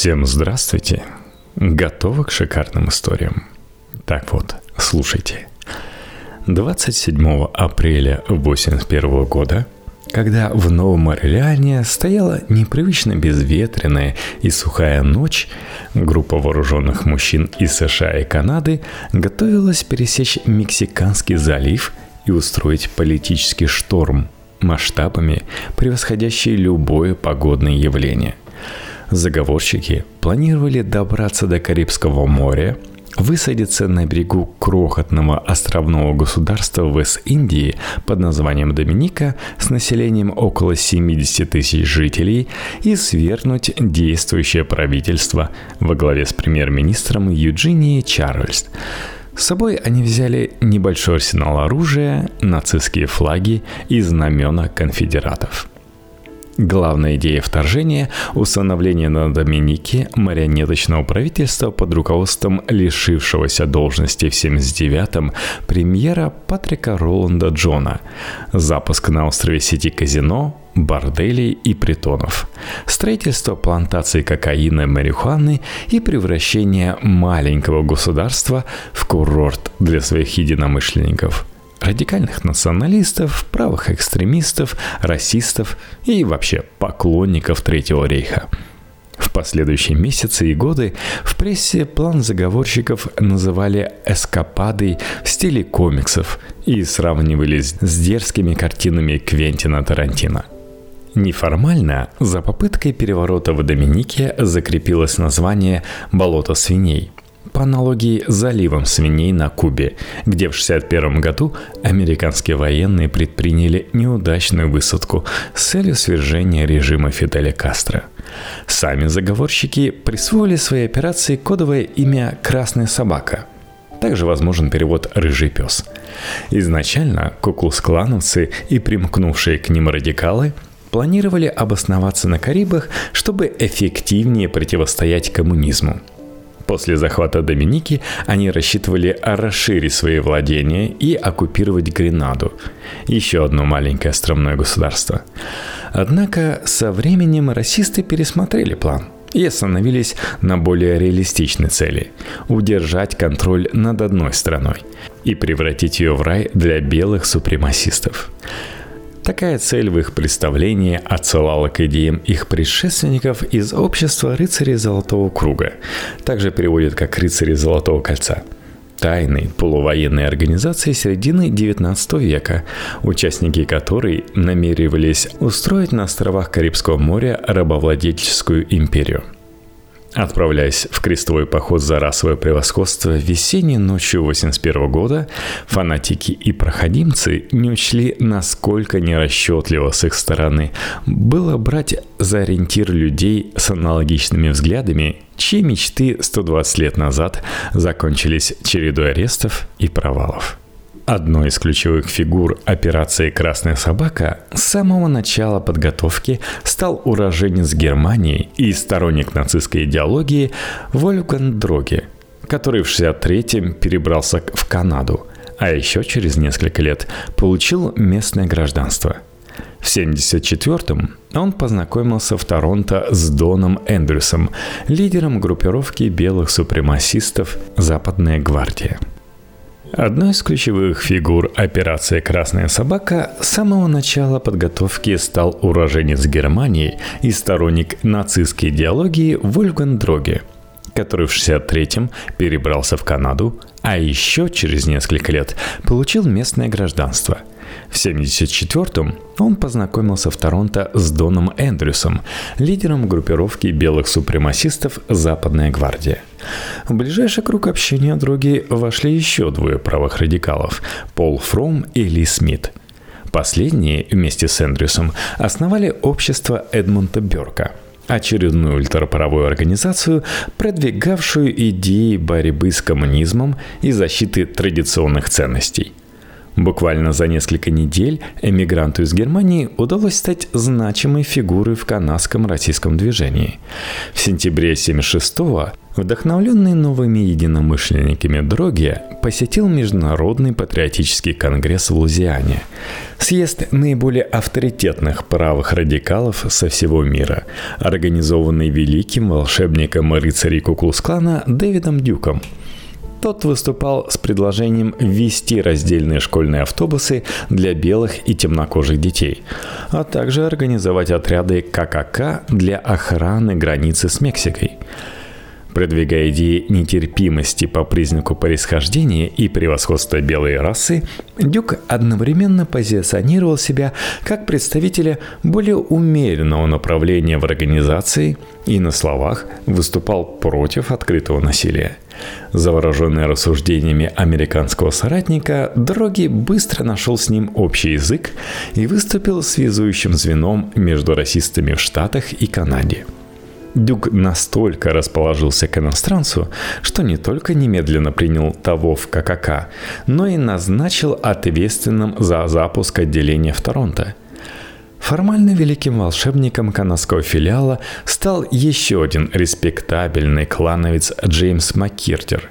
Всем здравствуйте! Готовы к шикарным историям? Так вот, слушайте. 27 апреля 1981 года, когда в Новом Орлеане стояла непривычно безветренная и сухая ночь, группа вооруженных мужчин из США и Канады готовилась пересечь Мексиканский залив и устроить политический шторм масштабами, превосходящий любое погодное явление – Заговорщики планировали добраться до Карибского моря, высадиться на берегу крохотного островного государства Вест-Индии под названием Доминика с населением около 70 тысяч жителей и свергнуть действующее правительство во главе с премьер-министром Юджинией Чарльз. С собой они взяли небольшой арсенал оружия, нацистские флаги и знамена конфедератов – Главная идея вторжения – установление на Доминике марионеточного правительства под руководством лишившегося должности в 79-м премьера Патрика Роланда Джона, запуск на острове сети казино, борделей и притонов, строительство плантаций кокаина и марихуаны и превращение маленького государства в курорт для своих единомышленников – радикальных националистов, правых экстремистов, расистов и вообще поклонников Третьего рейха. В последующие месяцы и годы в прессе план заговорщиков называли эскападой в стиле комиксов и сравнивали с дерзкими картинами Квентина Тарантино. Неформально за попыткой переворота в Доминике закрепилось название «Болото свиней», по аналогии с заливом свиней на Кубе, где в 1961 году американские военные предприняли неудачную высадку с целью свержения режима Фиделя Кастро. Сами заговорщики присвоили своей операции кодовое имя «Красная собака», также возможен перевод «рыжий пес». Изначально куклус-клановцы и примкнувшие к ним радикалы планировали обосноваться на Карибах, чтобы эффективнее противостоять коммунизму – После захвата Доминики они рассчитывали расширить свои владения и оккупировать Гренаду, еще одно маленькое островное государство. Однако со временем расисты пересмотрели план и остановились на более реалистичной цели – удержать контроль над одной страной и превратить ее в рай для белых супремасистов. Такая цель в их представлении отсылала к идеям их предшественников из общества рыцарей Золотого Круга, также переводят как рыцари Золотого Кольца тайной полувоенной организации середины XIX века, участники которой намеревались устроить на островах Карибского моря рабовладельческую империю – Отправляясь в крестовый поход за расовое превосходство весенней ночью 81 года, фанатики и проходимцы не учли, насколько нерасчетливо с их стороны было брать за ориентир людей с аналогичными взглядами, чьи мечты 120 лет назад закончились чередой арестов и провалов. Одной из ключевых фигур операции «Красная собака» с самого начала подготовки стал уроженец Германии и сторонник нацистской идеологии Вольфган Дроге, который в 63-м перебрался в Канаду, а еще через несколько лет получил местное гражданство. В 1974-м он познакомился в Торонто с Доном Эндрюсом, лидером группировки белых супремасистов «Западная гвардия». Одной из ключевых фигур операции «Красная собака» с самого начала подготовки стал уроженец Германии и сторонник нацистской идеологии Вольфган Дроге, который в 63-м перебрался в Канаду, а еще через несколько лет получил местное гражданство – в 1974-м он познакомился в Торонто с Доном Эндрюсом, лидером группировки белых супремасистов «Западная гвардия». В ближайший круг общения други вошли еще двое правых радикалов – Пол Фром и Ли Смит. Последние вместе с Эндрюсом основали общество Эдмунда Берка – очередную ультраправую организацию, продвигавшую идеи борьбы с коммунизмом и защиты традиционных ценностей. Буквально за несколько недель эмигранту из Германии удалось стать значимой фигурой в канадском российском движении. В сентябре 1976-го Вдохновленный новыми единомышленниками Дроги посетил Международный патриотический конгресс в Лузиане, съезд наиболее авторитетных правых радикалов со всего мира, организованный великим волшебником и рыцарей Куклус-клана Дэвидом Дюком – тот выступал с предложением ввести раздельные школьные автобусы для белых и темнокожих детей, а также организовать отряды ККК для охраны границы с Мексикой. Продвигая идеи нетерпимости по признаку происхождения и превосходства белой расы, Дюк одновременно позиционировал себя как представителя более умеренного направления в организации и на словах выступал против открытого насилия. Завороженный рассуждениями американского соратника, Дроги быстро нашел с ним общий язык и выступил связующим звеном между расистами в Штатах и Канаде – Дюк настолько расположился к иностранцу, что не только немедленно принял того в ККК, но и назначил ответственным за запуск отделения в Торонто. Формально великим волшебником канадского филиала стал еще один респектабельный клановец Джеймс Маккиртер,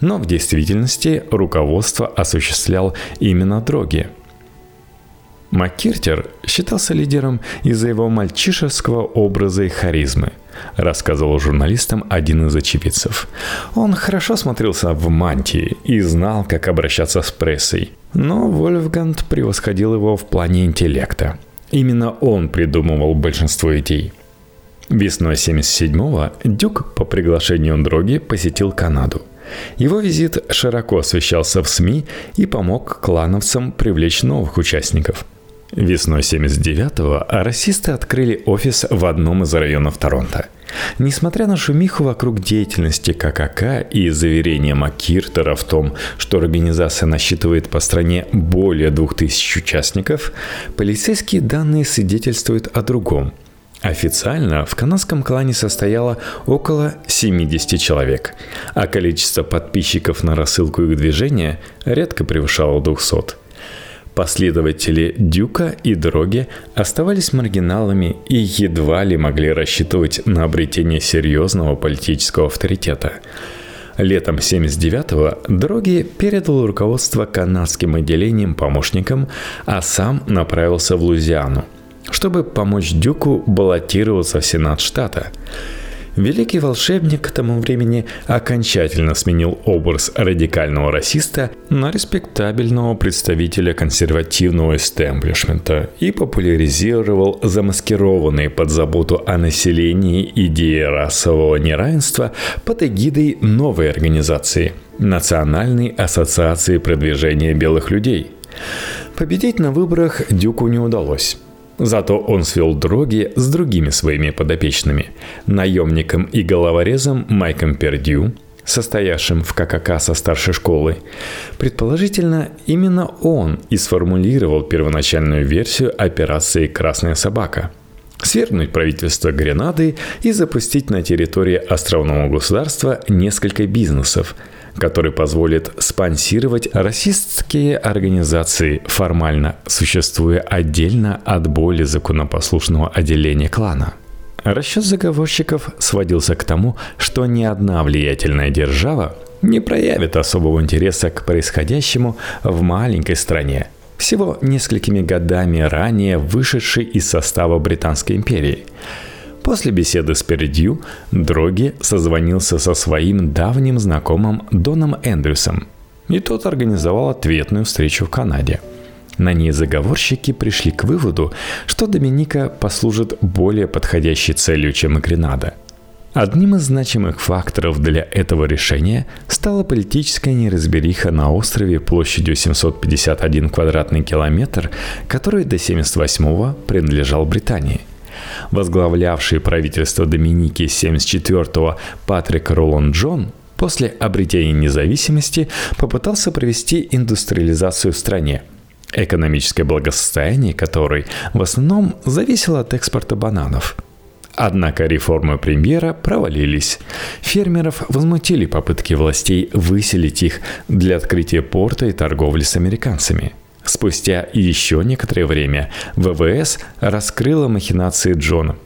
но в действительности руководство осуществлял именно Дроги – Маккиртер считался лидером из-за его мальчишеского образа и харизмы, рассказывал журналистам один из очевидцев. Он хорошо смотрелся в мантии и знал, как обращаться с прессой. Но Вольфганд превосходил его в плане интеллекта. Именно он придумывал большинство идей. Весной 77-го Дюк по приглашению Дроги посетил Канаду. Его визит широко освещался в СМИ и помог клановцам привлечь новых участников – Весной 79-го расисты открыли офис в одном из районов Торонто. Несмотря на шумиху вокруг деятельности ККК и заверения Маккиртера в том, что организация насчитывает по стране более 2000 участников, полицейские данные свидетельствуют о другом. Официально в канадском клане состояло около 70 человек, а количество подписчиков на рассылку их движения редко превышало 200. Последователи Дюка и Дроги оставались маргиналами и едва ли могли рассчитывать на обретение серьезного политического авторитета. Летом 79-го Дроги передал руководство канадским отделением помощникам, а сам направился в Лузиану, чтобы помочь Дюку баллотироваться в Сенат штата – Великий волшебник к тому времени окончательно сменил образ радикального расиста на респектабельного представителя консервативного эстемблишмента и популяризировал замаскированные под заботу о населении идеи расового неравенства под эгидой новой организации – Национальной ассоциации продвижения белых людей. Победить на выборах Дюку не удалось. Зато он свел дроги с другими своими подопечными – наемником и головорезом Майком Пердью, состоявшим в ККК со старшей школы. Предположительно, именно он и сформулировал первоначальную версию операции «Красная собака» – свергнуть правительство Гренады и запустить на территории островного государства несколько бизнесов – который позволит спонсировать расистские организации, формально существуя отдельно от более законопослушного отделения клана. Расчет заговорщиков сводился к тому, что ни одна влиятельная держава не проявит особого интереса к происходящему в маленькой стране, всего несколькими годами ранее вышедшей из состава Британской империи – После беседы с Передью Дроги созвонился со своим давним знакомым Доном Эндрюсом, и тот организовал ответную встречу в Канаде. На ней заговорщики пришли к выводу, что Доминика послужит более подходящей целью, чем и Гренада. Одним из значимых факторов для этого решения стала политическая неразбериха на острове площадью 751 квадратный километр, который до 1978 принадлежал Британии – возглавлявший правительство Доминики 74-го Патрик Роланд Джон, после обретения независимости попытался провести индустриализацию в стране, экономическое благосостояние которой в основном зависело от экспорта бананов. Однако реформы премьера провалились. Фермеров возмутили попытки властей выселить их для открытия порта и торговли с американцами – Спустя еще некоторое время ВВС раскрыла махинации Джона.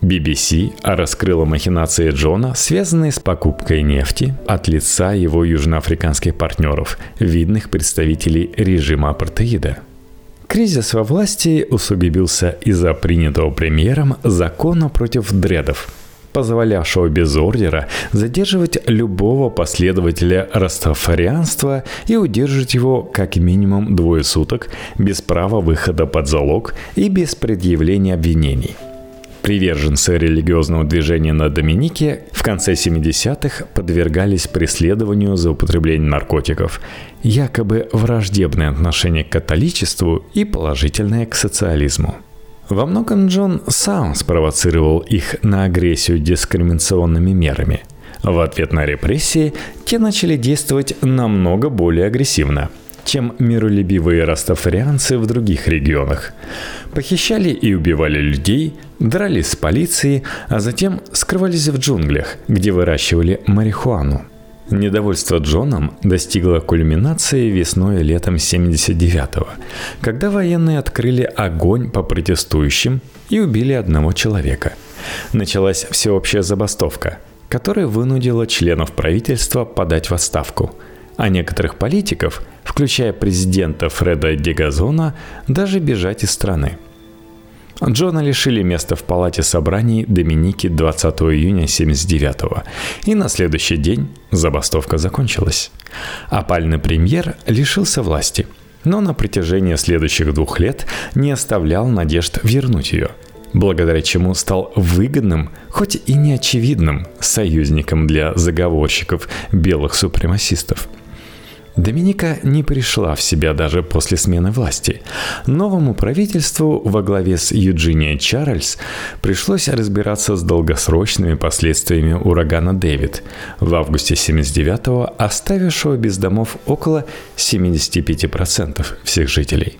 BBC раскрыла махинации Джона, связанные с покупкой нефти от лица его южноафриканских партнеров, видных представителей режима апартеида. Кризис во власти усугубился из-за принятого премьером закона против дредов, позволявшего без ордера задерживать любого последователя растафарианства и удерживать его как минимум двое суток без права выхода под залог и без предъявления обвинений – Приверженцы религиозного движения на Доминике в конце 70-х подвергались преследованию за употребление наркотиков, якобы враждебное отношение к католичеству и положительное к социализму. Во многом Джон сам спровоцировал их на агрессию дискриминационными мерами. В ответ на репрессии те начали действовать намного более агрессивно – чем миролюбивые растафарианцы в других регионах. Похищали и убивали людей, дрались с полицией, а затем скрывались в джунглях, где выращивали марихуану. Недовольство Джоном достигло кульминации весной и летом 79-го, когда военные открыли огонь по протестующим и убили одного человека. Началась всеобщая забастовка, которая вынудила членов правительства подать в отставку – а некоторых политиков, включая президента Фреда Дегазона, даже бежать из страны. Джона лишили места в палате собраний Доминики 20 июня 79 и на следующий день забастовка закончилась. Опальный премьер лишился власти, но на протяжении следующих двух лет не оставлял надежд вернуть ее – благодаря чему стал выгодным, хоть и неочевидным, союзником для заговорщиков белых супремасистов – Доминика не пришла в себя даже после смены власти. Новому правительству во главе с Юджинией Чарльз пришлось разбираться с долгосрочными последствиями урагана Дэвид в августе 79-го, оставившего без домов около 75% всех жителей.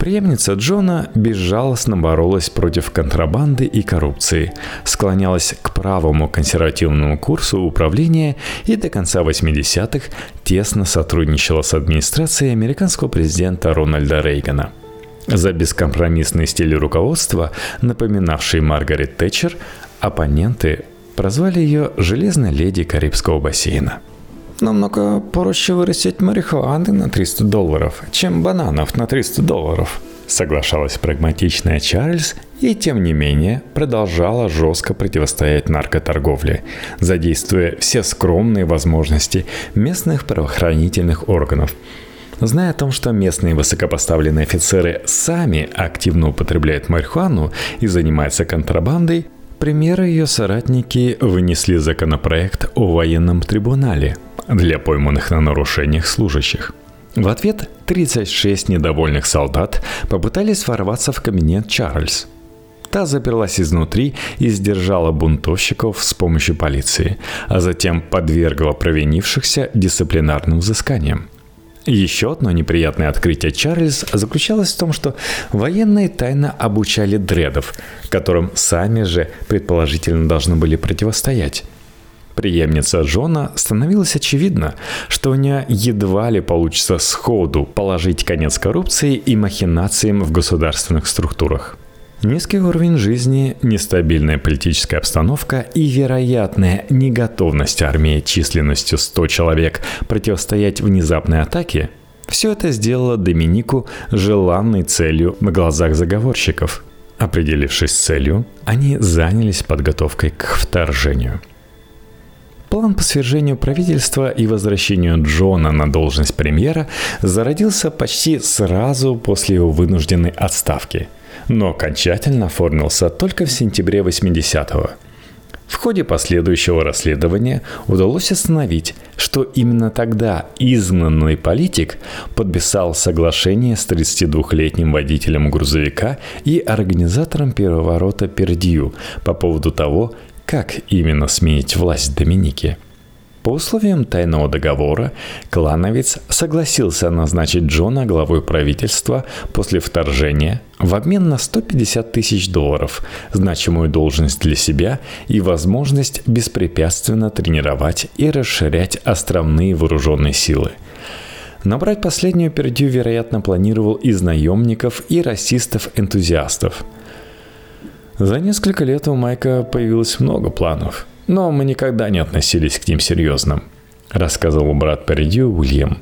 Преемница Джона безжалостно боролась против контрабанды и коррупции, склонялась к правому консервативному курсу управления и до конца 80-х тесно сотрудничала с администрацией американского президента Рональда Рейгана. За бескомпромиссный стиль руководства, напоминавший Маргарет Тэтчер, оппоненты прозвали ее «железной леди Карибского бассейна». Намного проще вырастить марихуаны на 300 долларов, чем бананов на 300 долларов. Соглашалась прагматичная Чарльз и, тем не менее, продолжала жестко противостоять наркоторговле, задействуя все скромные возможности местных правоохранительных органов. Зная о том, что местные высокопоставленные офицеры сами активно употребляют марихуану и занимаются контрабандой, премьеры ее соратники вынесли законопроект о военном трибунале – для пойманных на нарушениях служащих. В ответ 36 недовольных солдат попытались ворваться в кабинет Чарльз. Та заперлась изнутри и сдержала бунтовщиков с помощью полиции, а затем подвергла провинившихся дисциплинарным взысканиям. Еще одно неприятное открытие Чарльз заключалось в том, что военные тайно обучали дредов, которым сами же предположительно должны были противостоять преемница Джона, становилось очевидно, что у нее едва ли получится сходу положить конец коррупции и махинациям в государственных структурах. Низкий уровень жизни, нестабильная политическая обстановка и вероятная неготовность армии численностью 100 человек противостоять внезапной атаке – все это сделало Доминику желанной целью в глазах заговорщиков. Определившись с целью, они занялись подготовкой к вторжению – План по свержению правительства и возвращению Джона на должность премьера зародился почти сразу после его вынужденной отставки, но окончательно оформился только в сентябре 80-го. В ходе последующего расследования удалось установить, что именно тогда изгнанный политик подписал соглашение с 32-летним водителем грузовика и организатором переворота Пердью по поводу того, как именно сменить власть Доминики. По условиям тайного договора, клановец согласился назначить Джона главой правительства после вторжения в обмен на 150 тысяч долларов, значимую должность для себя и возможность беспрепятственно тренировать и расширять островные вооруженные силы. Набрать последнюю пердью, вероятно, планировал из наемников и расистов-энтузиастов – За несколько лет у Майка появилось много планов, но мы никогда не относились к ним серьезно, рассказывал брат Пердью Уильям.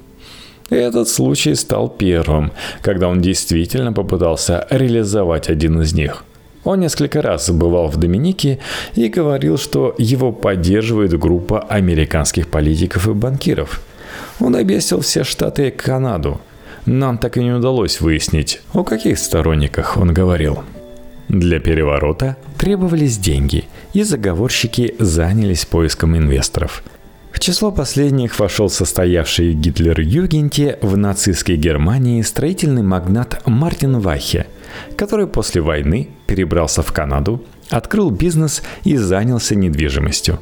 Этот случай стал первым, когда он действительно попытался реализовать один из них. Он несколько раз бывал в Доминике и говорил, что его поддерживает группа американских политиков и банкиров. Он объяснил все штаты и Канаду. Нам так и не удалось выяснить, о каких сторонниках он говорил. Для переворота требовались деньги, и заговорщики занялись поиском инвесторов – в число последних вошел состоявший Гитлер-Югенте в нацистской Германии строительный магнат Мартин Вахе, который после войны перебрался в Канаду, открыл бизнес и занялся недвижимостью.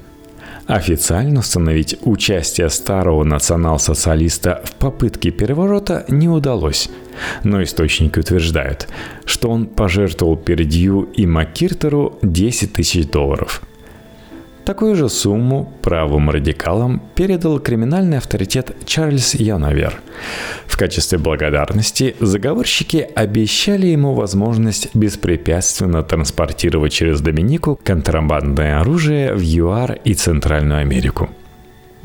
Официально установить участие старого национал-социалиста в попытке переворота не удалось, но источники утверждают, что он пожертвовал Пердью и Маккиртеру 10 тысяч долларов – Такую же сумму правым радикалам передал криминальный авторитет Чарльз Яновер. В качестве благодарности заговорщики обещали ему возможность беспрепятственно транспортировать через Доминику контрабандное оружие в ЮАР и Центральную Америку.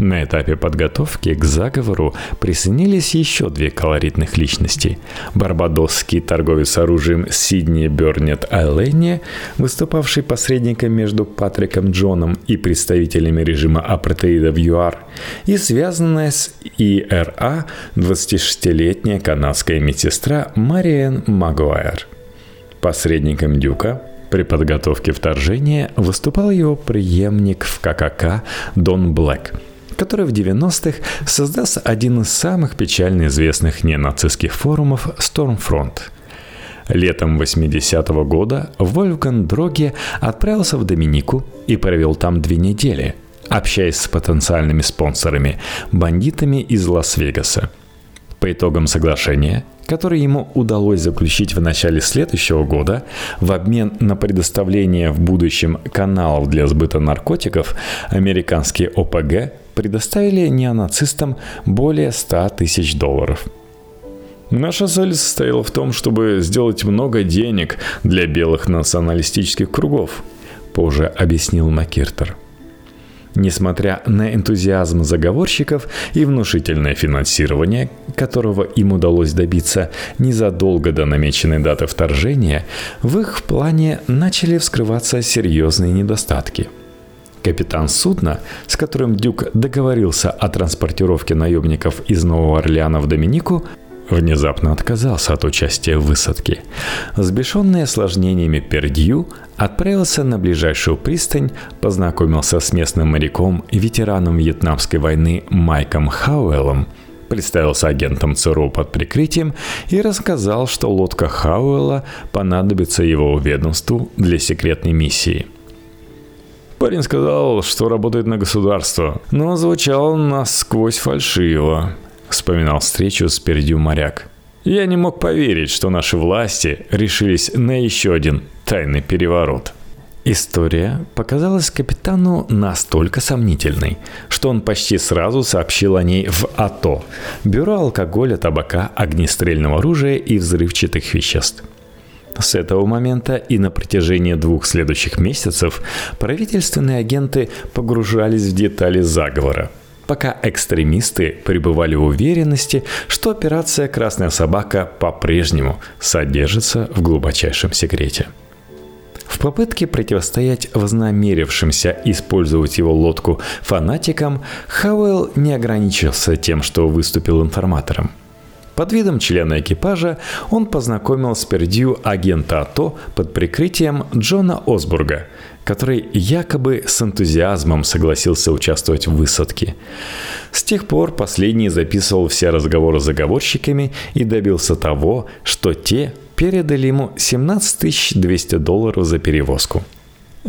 На этапе подготовки к заговору присоединились еще две колоритных личности. Барбадосский торговец оружием Сидни Бернет Айленни, выступавший посредником между Патриком Джоном и представителями режима апартеида в ЮАР, и связанная с ИРА 26-летняя канадская медсестра Мариэн Магуайр. Посредником Дюка при подготовке вторжения выступал его преемник в ККК Дон Блэк – который в 90-х создаст один из самых печально известных ненацистских форумов Stormfront. Летом 80-го года Вольфган Дроге отправился в Доминику и провел там две недели, общаясь с потенциальными спонсорами, бандитами из Лас-Вегаса. По итогам соглашения, которое ему удалось заключить в начале следующего года, в обмен на предоставление в будущем каналов для сбыта наркотиков, американские ОПГ предоставили неонацистам более 100 тысяч долларов. Наша цель состояла в том, чтобы сделать много денег для белых националистических кругов, позже объяснил Маккертер. Несмотря на энтузиазм заговорщиков и внушительное финансирование, которого им удалось добиться незадолго до намеченной даты вторжения, в их плане начали вскрываться серьезные недостатки – Капитан судна, с которым Дюк договорился о транспортировке наемников из Нового Орлеана в Доминику, внезапно отказался от участия в высадке. Сбешенный осложнениями Пердью отправился на ближайшую пристань, познакомился с местным моряком ветераном Вьетнамской войны Майком Хауэллом, представился агентом ЦРУ под прикрытием и рассказал, что лодка Хауэлла понадобится его ведомству для секретной миссии – Парень сказал, что работает на государство, но звучал насквозь фальшиво. Вспоминал встречу с Пердью моряк. Я не мог поверить, что наши власти решились на еще один тайный переворот. История показалась капитану настолько сомнительной, что он почти сразу сообщил о ней в АТО – Бюро алкоголя, табака, огнестрельного оружия и взрывчатых веществ – с этого момента и на протяжении двух следующих месяцев правительственные агенты погружались в детали заговора, пока экстремисты пребывали в уверенности, что операция «Красная собака» по-прежнему содержится в глубочайшем секрете. В попытке противостоять вознамерившимся использовать его лодку фанатикам, Хауэлл не ограничился тем, что выступил информатором – под видом члена экипажа он познакомил с Пердью агента АТО под прикрытием Джона Осбурга, который якобы с энтузиазмом согласился участвовать в высадке. С тех пор последний записывал все разговоры с заговорщиками и добился того, что те передали ему 17 200 долларов за перевозку –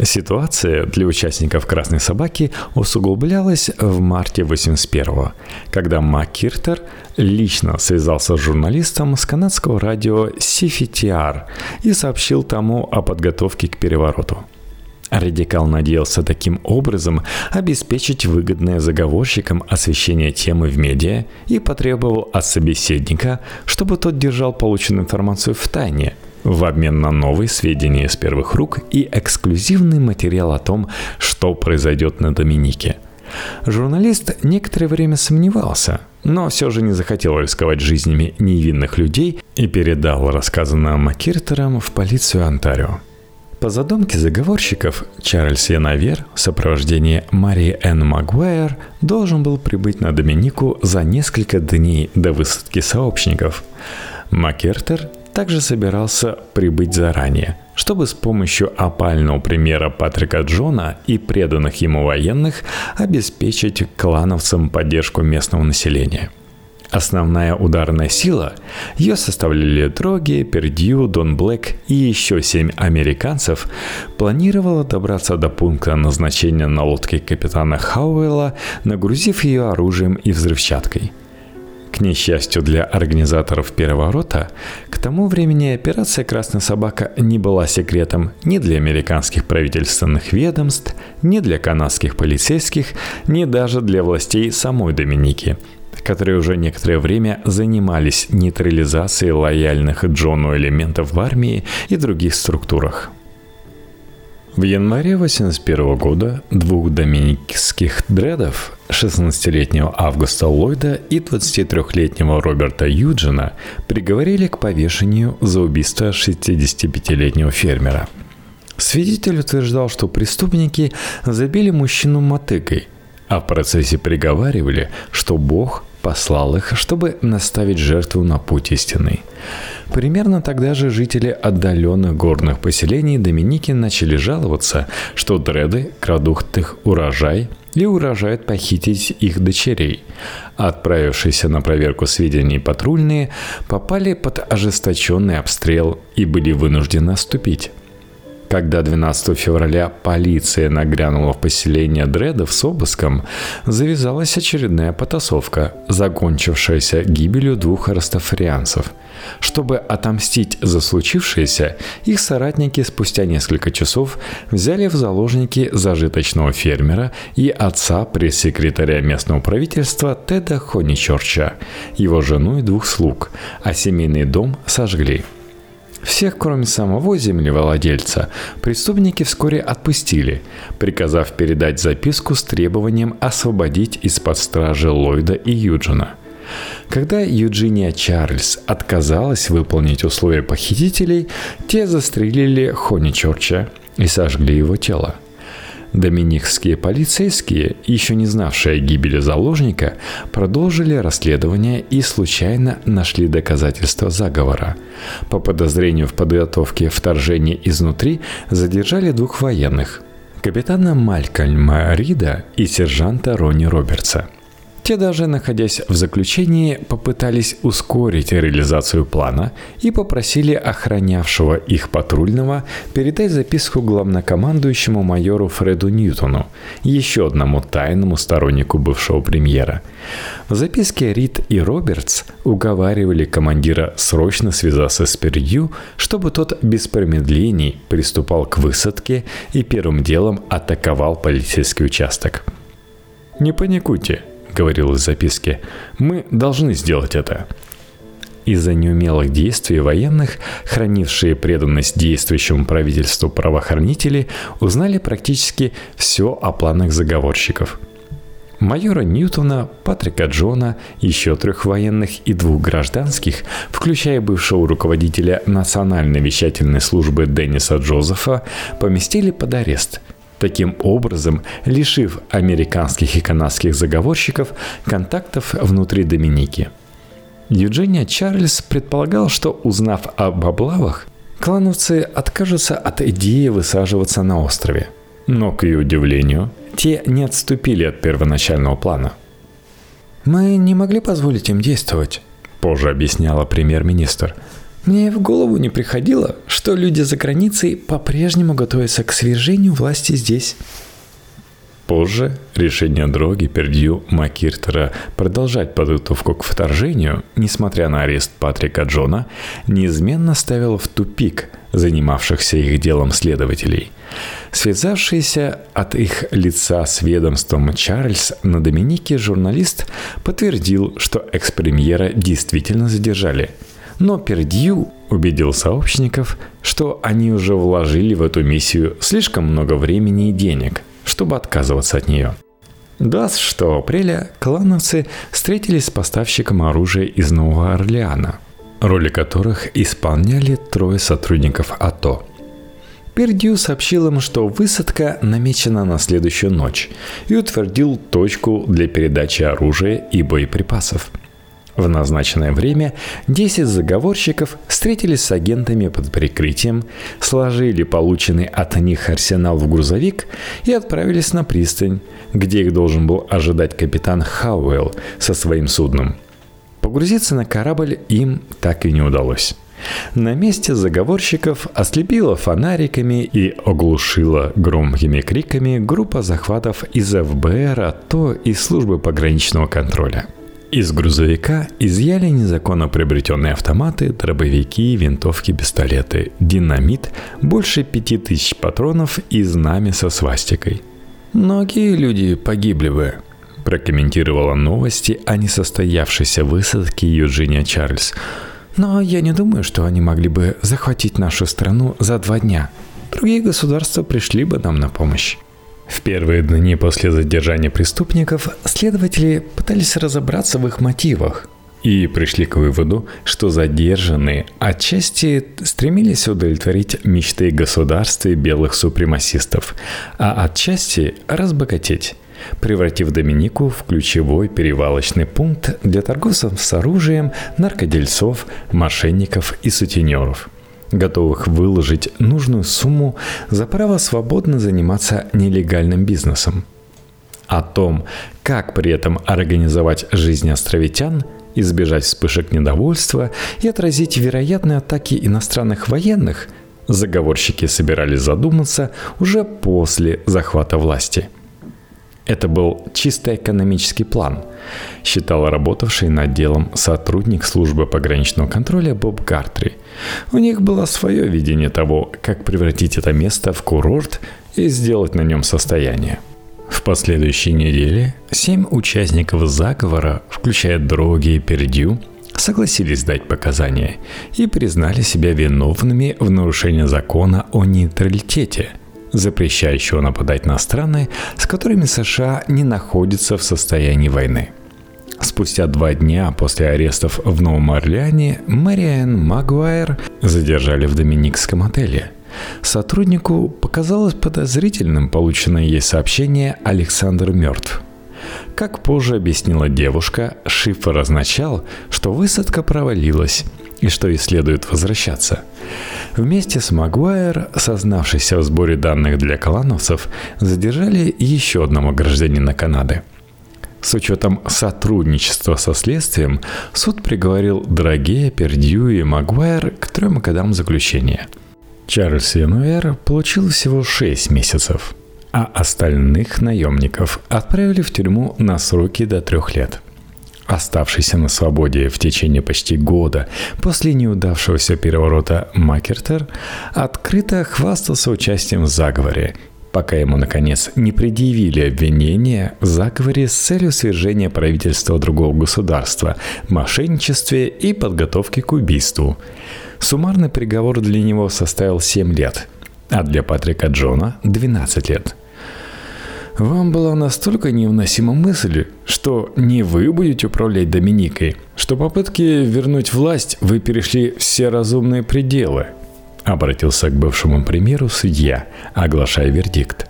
Ситуация для участников «Красной собаки» усугублялась в марте 81-го, когда МакКиртер лично связался с журналистом с канадского радио CFTR и сообщил тому о подготовке к перевороту. Радикал надеялся таким образом обеспечить выгодное заговорщикам освещение темы в медиа и потребовал от собеседника, чтобы тот держал полученную информацию в тайне – в обмен на новые сведения из первых рук и эксклюзивный материал о том, что произойдет на Доминике. Журналист некоторое время сомневался, но все же не захотел рисковать жизнями невинных людей и передал рассказанное Маккиртером в полицию Онтарио. По задумке заговорщиков, Чарльз Янавер в сопровождении Марии Энн Магуайр должен был прибыть на Доминику за несколько дней до высадки сообщников. Маккертер также собирался прибыть заранее, чтобы с помощью опального примера Патрика Джона и преданных ему военных обеспечить клановцам поддержку местного населения – Основная ударная сила, ее составляли Дроги, Пердью, Дон Блэк и еще семь американцев, планировала добраться до пункта назначения на лодке капитана Хауэлла, нагрузив ее оружием и взрывчаткой. К несчастью для организаторов переворота, к тому времени операция «Красная собака» не была секретом ни для американских правительственных ведомств, ни для канадских полицейских, ни даже для властей самой Доминики – которые уже некоторое время занимались нейтрализацией лояльных Джону элементов в армии и других структурах. В январе 1981 года двух доминикских дредов, 16-летнего Августа Ллойда и 23-летнего Роберта Юджина, приговорили к повешению за убийство 65-летнего фермера. Свидетель утверждал, что преступники забили мужчину мотыгой, а в процессе приговаривали, что Бог послал их, чтобы наставить жертву на путь истинный. Примерно тогда же жители отдаленных горных поселений Доминики начали жаловаться, что дреды крадут их урожай и угрожают похитить их дочерей. Отправившиеся на проверку сведений патрульные попали под ожесточенный обстрел и были вынуждены отступить. Когда 12 февраля полиция нагрянула в поселение Дредов с обыском, завязалась очередная потасовка, закончившаяся гибелью двух растафарианцев. Чтобы отомстить за случившееся, их соратники спустя несколько часов взяли в заложники зажиточного фермера и отца пресс-секретаря местного правительства Теда Хоничорча, его жену и двух слуг, а семейный дом сожгли – всех, кроме самого землевладельца, преступники вскоре отпустили, приказав передать записку с требованием освободить из-под стражи Ллойда и Юджина. Когда Юджиния Чарльз отказалась выполнить условия похитителей, те застрелили Хони Чорча и сожгли его тело. Доминикские полицейские, еще не знавшие о гибели заложника, продолжили расследование и случайно нашли доказательства заговора. По подозрению в подготовке вторжения изнутри задержали двух военных – капитана Малькольма Рида и сержанта Ронни Робертса – те даже, находясь в заключении, попытались ускорить реализацию плана и попросили охранявшего их патрульного передать записку главнокомандующему майору Фреду Ньютону, еще одному тайному стороннику бывшего премьера. В записке Рид и Робертс уговаривали командира срочно связаться с Пердью, чтобы тот без промедлений приступал к высадке и первым делом атаковал полицейский участок. «Не паникуйте», говорилось в записке, мы должны сделать это. Из-за неумелых действий военных, хранившие преданность действующему правительству правоохранители, узнали практически все о планах заговорщиков. Майора Ньютона, Патрика Джона, еще трех военных и двух гражданских, включая бывшего руководителя Национальной вещательной службы Денниса Джозефа, поместили под арест – таким образом лишив американских и канадских заговорщиков контактов внутри Доминики. Евгения Чарльз предполагал, что узнав об облавах, клановцы откажутся от идеи высаживаться на острове. Но, к ее удивлению, те не отступили от первоначального плана. «Мы не могли позволить им действовать», – позже объясняла премьер-министр – мне в голову не приходило, что люди за границей по-прежнему готовятся к свержению власти здесь. Позже решение Дроги, Пердью, Макиртера продолжать подготовку к вторжению, несмотря на арест Патрика Джона, неизменно ставило в тупик занимавшихся их делом следователей. Связавшийся от их лица с ведомством Чарльз на Доминике журналист подтвердил, что экс-премьера действительно задержали – но Пердью убедил сообщников, что они уже вложили в эту миссию слишком много времени и денег, чтобы отказываться от нее. 26 апреля клановцы встретились с поставщиком оружия из Нового Орлеана, роли которых исполняли трое сотрудников АТО. Пердью сообщил им, что высадка намечена на следующую ночь и утвердил точку для передачи оружия и боеприпасов – в назначенное время 10 заговорщиков встретились с агентами под прикрытием, сложили полученный от них арсенал в грузовик и отправились на пристань, где их должен был ожидать капитан Хауэлл со своим судном. Погрузиться на корабль им так и не удалось. На месте заговорщиков ослепила фонариками и оглушила громкими криками группа захватов из ФБР, а то и службы пограничного контроля – из грузовика изъяли незаконно приобретенные автоматы, дробовики, винтовки, пистолеты, динамит, больше пяти тысяч патронов и знамя со свастикой. Многие люди погибли бы, прокомментировала новости о несостоявшейся высадке Юджиния Чарльз. Но я не думаю, что они могли бы захватить нашу страну за два дня. Другие государства пришли бы нам на помощь. В первые дни после задержания преступников следователи пытались разобраться в их мотивах и пришли к выводу, что задержанные отчасти стремились удовлетворить мечты государства и белых супремасистов, а отчасти разбогатеть превратив Доминику в ключевой перевалочный пункт для торговцев с оружием, наркодельцов, мошенников и сутенеров – готовых выложить нужную сумму за право свободно заниматься нелегальным бизнесом. О том, как при этом организовать жизнь островитян, избежать вспышек недовольства и отразить вероятные атаки иностранных военных, заговорщики собирались задуматься уже после захвата власти – это был чисто экономический план, считал работавший над делом сотрудник службы пограничного контроля Боб Гартри. У них было свое видение того, как превратить это место в курорт и сделать на нем состояние. В последующей неделе семь участников заговора, включая Дроги и Пердью, согласились дать показания и признали себя виновными в нарушении закона о нейтралитете – запрещающего нападать на страны, с которыми США не находятся в состоянии войны. Спустя два дня после арестов в Новом Орлеане Мэриэн Магуайр задержали в Доминикском отеле. Сотруднику показалось подозрительным полученное ей сообщение «Александр мертв». Как позже объяснила девушка, шифр означал, что высадка провалилась и что ей следует возвращаться. Вместе с Магуайр, сознавшийся в сборе данных для колоновцев, задержали еще одного гражданина Канады. С учетом сотрудничества со следствием, суд приговорил Драге, Пердью и Магуайр к трем годам заключения. Чарльз Януэр получил всего 6 месяцев, а остальных наемников отправили в тюрьму на сроки до трех лет – Оставшийся на свободе в течение почти года после неудавшегося переворота Макертер открыто хвастался участием в заговоре, пока ему, наконец, не предъявили обвинения в заговоре с целью свержения правительства другого государства, мошенничестве и подготовке к убийству. Суммарный приговор для него составил 7 лет, а для Патрика Джона – 12 лет – вам была настолько невыносима мысль, что не вы будете управлять Доминикой, что попытки вернуть власть вы перешли все разумные пределы. Обратился к бывшему премьеру судья, оглашая вердикт.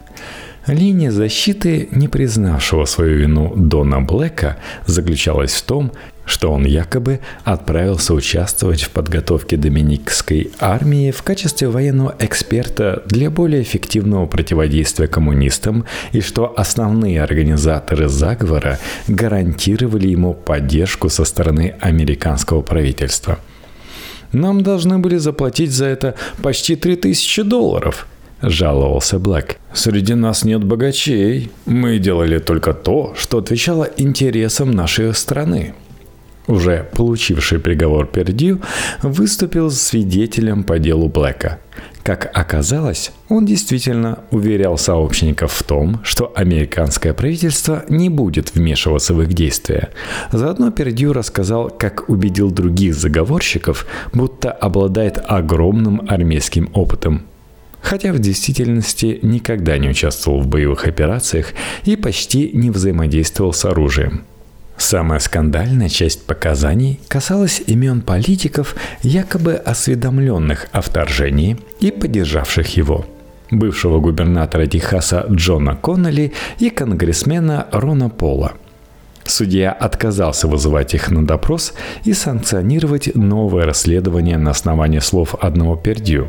Линия защиты, не признавшего свою вину Дона Блэка, заключалась в том, что он якобы отправился участвовать в подготовке доминикской армии в качестве военного эксперта для более эффективного противодействия коммунистам и что основные организаторы заговора гарантировали ему поддержку со стороны американского правительства. Нам должны были заплатить за это почти 3000 долларов, жаловался Блэк. «Среди нас нет богачей. Мы делали только то, что отвечало интересам нашей страны». Уже получивший приговор Пердью, выступил свидетелем по делу Блэка. Как оказалось, он действительно уверял сообщников в том, что американское правительство не будет вмешиваться в их действия. Заодно Пердью рассказал, как убедил других заговорщиков, будто обладает огромным армейским опытом. Хотя в действительности никогда не участвовал в боевых операциях и почти не взаимодействовал с оружием – Самая скандальная часть показаний касалась имен политиков, якобы осведомленных о вторжении и поддержавших его. Бывшего губернатора Техаса Джона Коннелли и конгрессмена Рона Пола. Судья отказался вызывать их на допрос и санкционировать новое расследование на основании слов одного Пердью.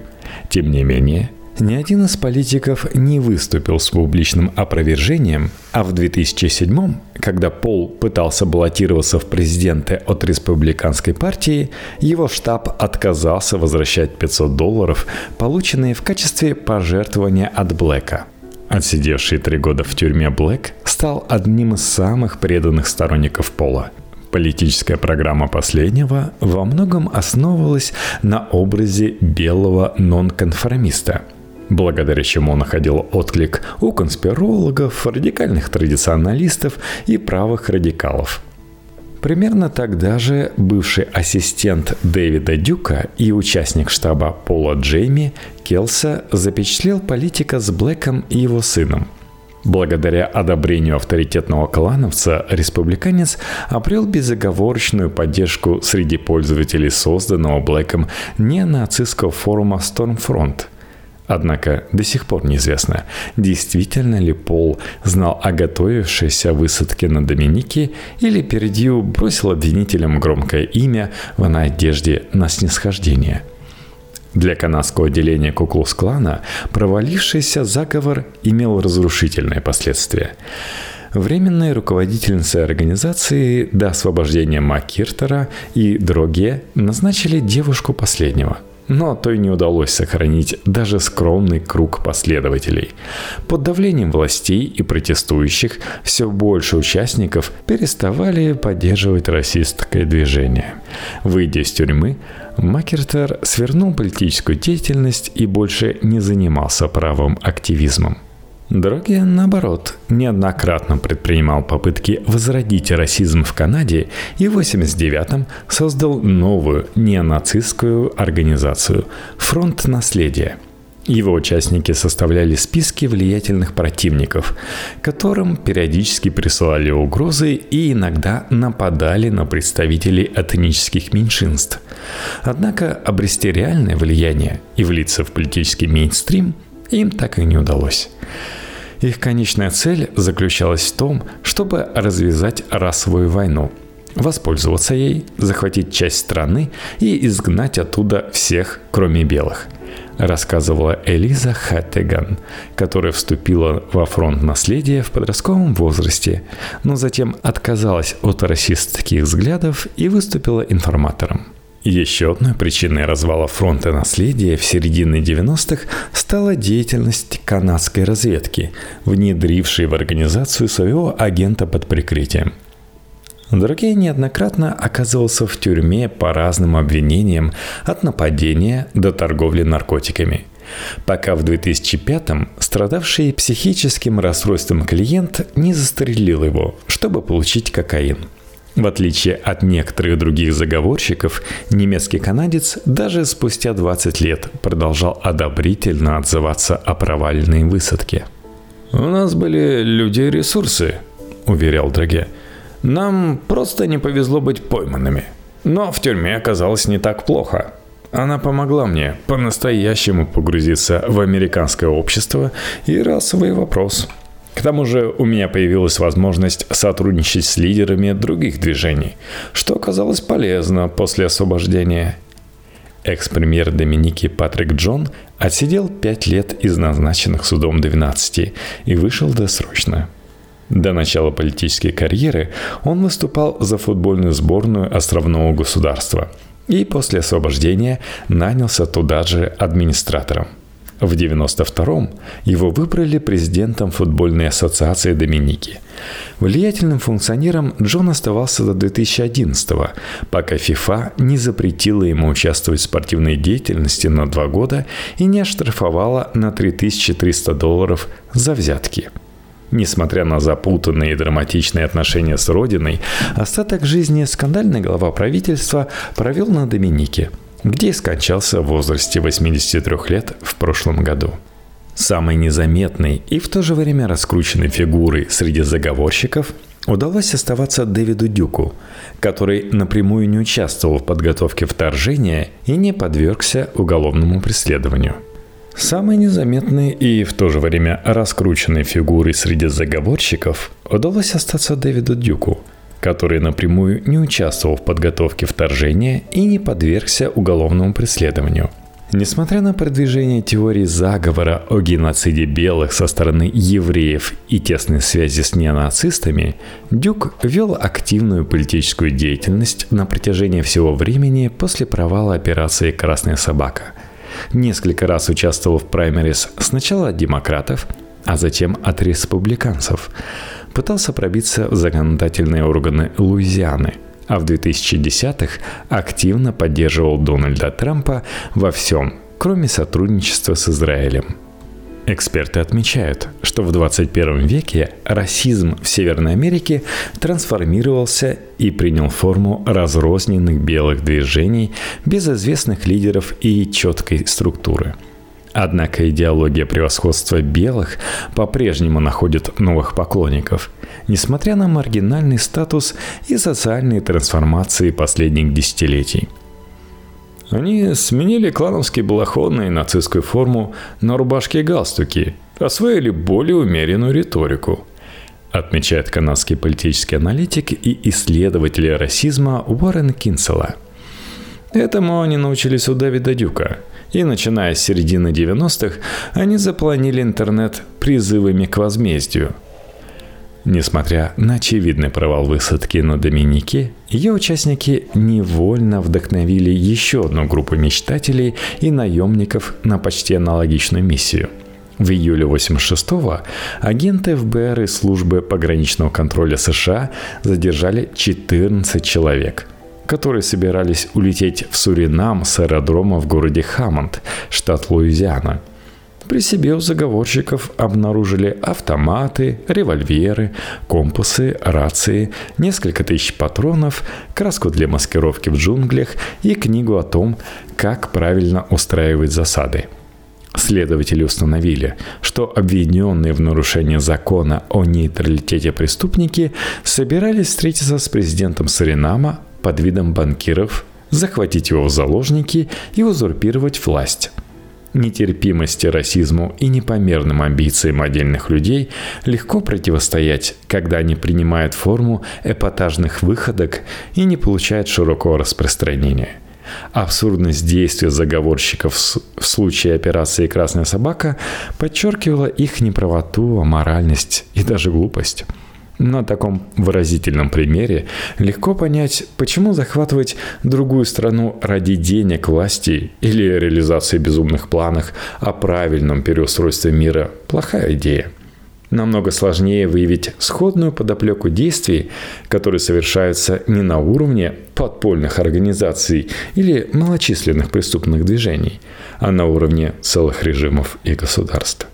Тем не менее, ни один из политиков не выступил с публичным опровержением, а в 2007 когда Пол пытался баллотироваться в президенты от республиканской партии, его штаб отказался возвращать 500 долларов, полученные в качестве пожертвования от Блэка. Отсидевший три года в тюрьме Блэк стал одним из самых преданных сторонников Пола – Политическая программа последнего во многом основывалась на образе белого нонконформиста – благодаря чему находил отклик у конспирологов, радикальных традиционалистов и правых радикалов. Примерно тогда же бывший ассистент Дэвида Дюка и участник штаба Пола Джейми Келса запечатлел политика с Блэком и его сыном. Благодаря одобрению авторитетного клановца, республиканец обрел безоговорочную поддержку среди пользователей созданного Блэком нацистского форума Stormfront – Однако до сих пор неизвестно, действительно ли Пол знал о готовившейся высадке на Доминике или Пердью бросил обвинителям громкое имя в надежде на снисхождение. Для канадского отделения Куклус-клана провалившийся заговор имел разрушительные последствия. Временной руководительницей организации до освобождения Маккиртера и Дроге назначили девушку последнего – но то и не удалось сохранить даже скромный круг последователей. Под давлением властей и протестующих все больше участников переставали поддерживать расистское движение. Выйдя из тюрьмы, Макертер свернул политическую деятельность и больше не занимался правым активизмом. Дроги, наоборот, неоднократно предпринимал попытки возродить расизм в Канаде и в 1989-м создал новую неонацистскую организацию «Фронт наследия». Его участники составляли списки влиятельных противников, которым периодически присылали угрозы и иногда нападали на представителей этнических меньшинств. Однако обрести реальное влияние и влиться в политический мейнстрим им так и не удалось. Их конечная цель заключалась в том, чтобы развязать расовую войну, воспользоваться ей, захватить часть страны и изгнать оттуда всех, кроме белых рассказывала Элиза Хаттеган, которая вступила во фронт наследия в подростковом возрасте, но затем отказалась от расистских взглядов и выступила информатором. Еще одной причиной развала фронта наследия в середине 90-х стала деятельность канадской разведки, внедрившей в организацию своего агента под прикрытием. Дорогей неоднократно оказывался в тюрьме по разным обвинениям от нападения до торговли наркотиками – пока в 2005-м страдавший психическим расстройством клиент не застрелил его, чтобы получить кокаин – в отличие от некоторых других заговорщиков, немецкий канадец даже спустя 20 лет продолжал одобрительно отзываться о провальной высадке. «У нас были люди и ресурсы», — уверял Драге. «Нам просто не повезло быть пойманными. Но в тюрьме оказалось не так плохо. Она помогла мне по-настоящему погрузиться в американское общество и расовый вопрос — к тому же у меня появилась возможность сотрудничать с лидерами других движений, что оказалось полезно после освобождения. Экс-премьер Доминики Патрик Джон отсидел 5 лет из назначенных судом 12 и вышел досрочно. До начала политической карьеры он выступал за футбольную сборную островного государства и после освобождения нанялся туда же администратором – в 1992 его выбрали президентом футбольной ассоциации Доминики. Влиятельным функционером Джон оставался до 2011 пока ФИФА не запретила ему участвовать в спортивной деятельности на два года и не оштрафовала на 3300 долларов за взятки – Несмотря на запутанные и драматичные отношения с родиной, остаток жизни скандальный глава правительства провел на Доминике, где скончался в возрасте 83 лет в прошлом году. Самой незаметной и в то же время раскрученной фигурой среди заговорщиков удалось оставаться Дэвиду Дюку, который напрямую не участвовал в подготовке вторжения и не подвергся уголовному преследованию – Самой незаметной и в то же время раскрученной фигурой среди заговорщиков удалось остаться Дэвиду Дюку, который напрямую не участвовал в подготовке вторжения и не подвергся уголовному преследованию. Несмотря на продвижение теории заговора о геноциде белых со стороны евреев и тесной связи с неонацистами, Дюк вел активную политическую деятельность на протяжении всего времени после провала операции «Красная собака», Несколько раз участвовал в праймерис сначала от демократов, а затем от республиканцев. Пытался пробиться в законодательные органы Луизианы, а в 2010-х активно поддерживал Дональда Трампа во всем, кроме сотрудничества с Израилем – Эксперты отмечают, что в 21 веке расизм в Северной Америке трансформировался и принял форму разрозненных белых движений без известных лидеров и четкой структуры. Однако идеология превосходства белых по-прежнему находит новых поклонников, несмотря на маргинальный статус и социальные трансформации последних десятилетий – они сменили клановские балахоны и нацистскую форму на рубашки и галстуки, освоили более умеренную риторику, отмечает канадский политический аналитик и исследователь расизма Уоррен Кинсела. Этому они научились у Дэвида Дюка, и начиная с середины 90-х они запланили интернет призывами к возмездию – Несмотря на очевидный провал высадки на Доминике, ее участники невольно вдохновили еще одну группу мечтателей и наемников на почти аналогичную миссию. В июле 86-го агенты ФБР и службы пограничного контроля США задержали 14 человек, которые собирались улететь в Суринам с аэродрома в городе Хаммонд, штат Луизиана – при себе у заговорщиков обнаружили автоматы, револьверы, компасы, рации, несколько тысяч патронов, краску для маскировки в джунглях и книгу о том, как правильно устраивать засады. Следователи установили, что обвиненные в нарушении закона о нейтралитете преступники собирались встретиться с президентом Суринама под видом банкиров, захватить его в заложники и узурпировать власть – нетерпимости расизму и непомерным амбициям отдельных людей легко противостоять, когда они принимают форму эпатажных выходок и не получают широкого распространения. Абсурдность действия заговорщиков в случае операции «Красная собака» подчеркивала их неправоту, аморальность и даже глупость. На таком выразительном примере легко понять, почему захватывать другую страну ради денег, власти или реализации безумных планов о правильном переустройстве мира – плохая идея. Намного сложнее выявить сходную подоплеку действий, которые совершаются не на уровне подпольных организаций или малочисленных преступных движений, а на уровне целых режимов и государств.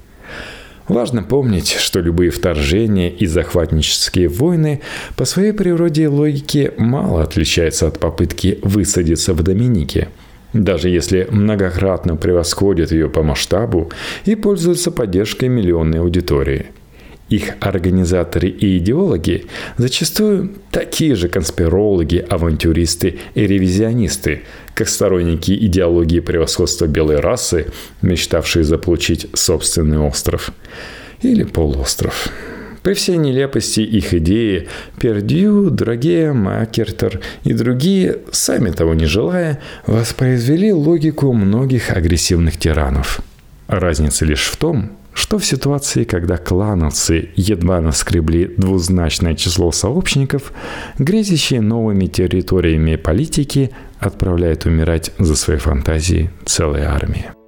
Важно помнить, что любые вторжения и захватнические войны по своей природе и логике мало отличаются от попытки высадиться в Доминике, даже если многократно превосходят ее по масштабу и пользуются поддержкой миллионной аудитории – их организаторы и идеологи зачастую такие же конспирологи, авантюристы и ревизионисты, как сторонники идеологии превосходства белой расы, мечтавшие заполучить собственный остров или полуостров. При всей нелепости их идеи Пердью, Драге, Макертер и другие, сами того не желая, воспроизвели логику многих агрессивных тиранов. Разница лишь в том, что в ситуации, когда клановцы едва наскребли двузначное число сообщников, грезящие новыми территориями политики отправляют умирать за свои фантазии целые армии.